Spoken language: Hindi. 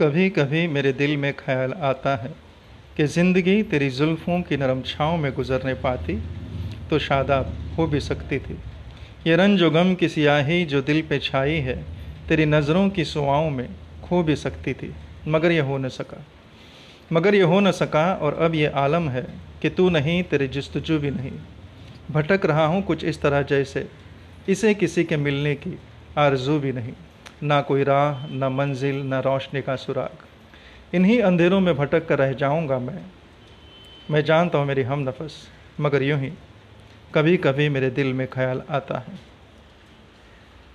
कभी कभी मेरे दिल में ख्याल आता है कि ज़िंदगी तेरी जुल्फ़ों की नरम छाँव में गुजरने पाती तो शादाब हो भी सकती थी। ये रंज गम की सियाही जो दिल पे छाई है, तेरी नज़रों की सुआओं में खो भी सकती थी, मगर यह हो न सका। मगर यह हो न सका और अब ये आलम है कि तू नहीं, तेरे जस्तजू भी नहीं। भटक रहा हूँ कुछ इस तरह जैसे, इसे किसी के मिलने की आरज़ू भी नहीं। ना कोई राह, ना मंजिल, ना रोशनी का सुराग। इन्हीं अंधेरों में भटक कर रह जाऊँगा मैं। मैं जानता हूँ मेरी हम नफस, मगर यूँ ही कभी कभी मेरे दिल में ख्याल आता है।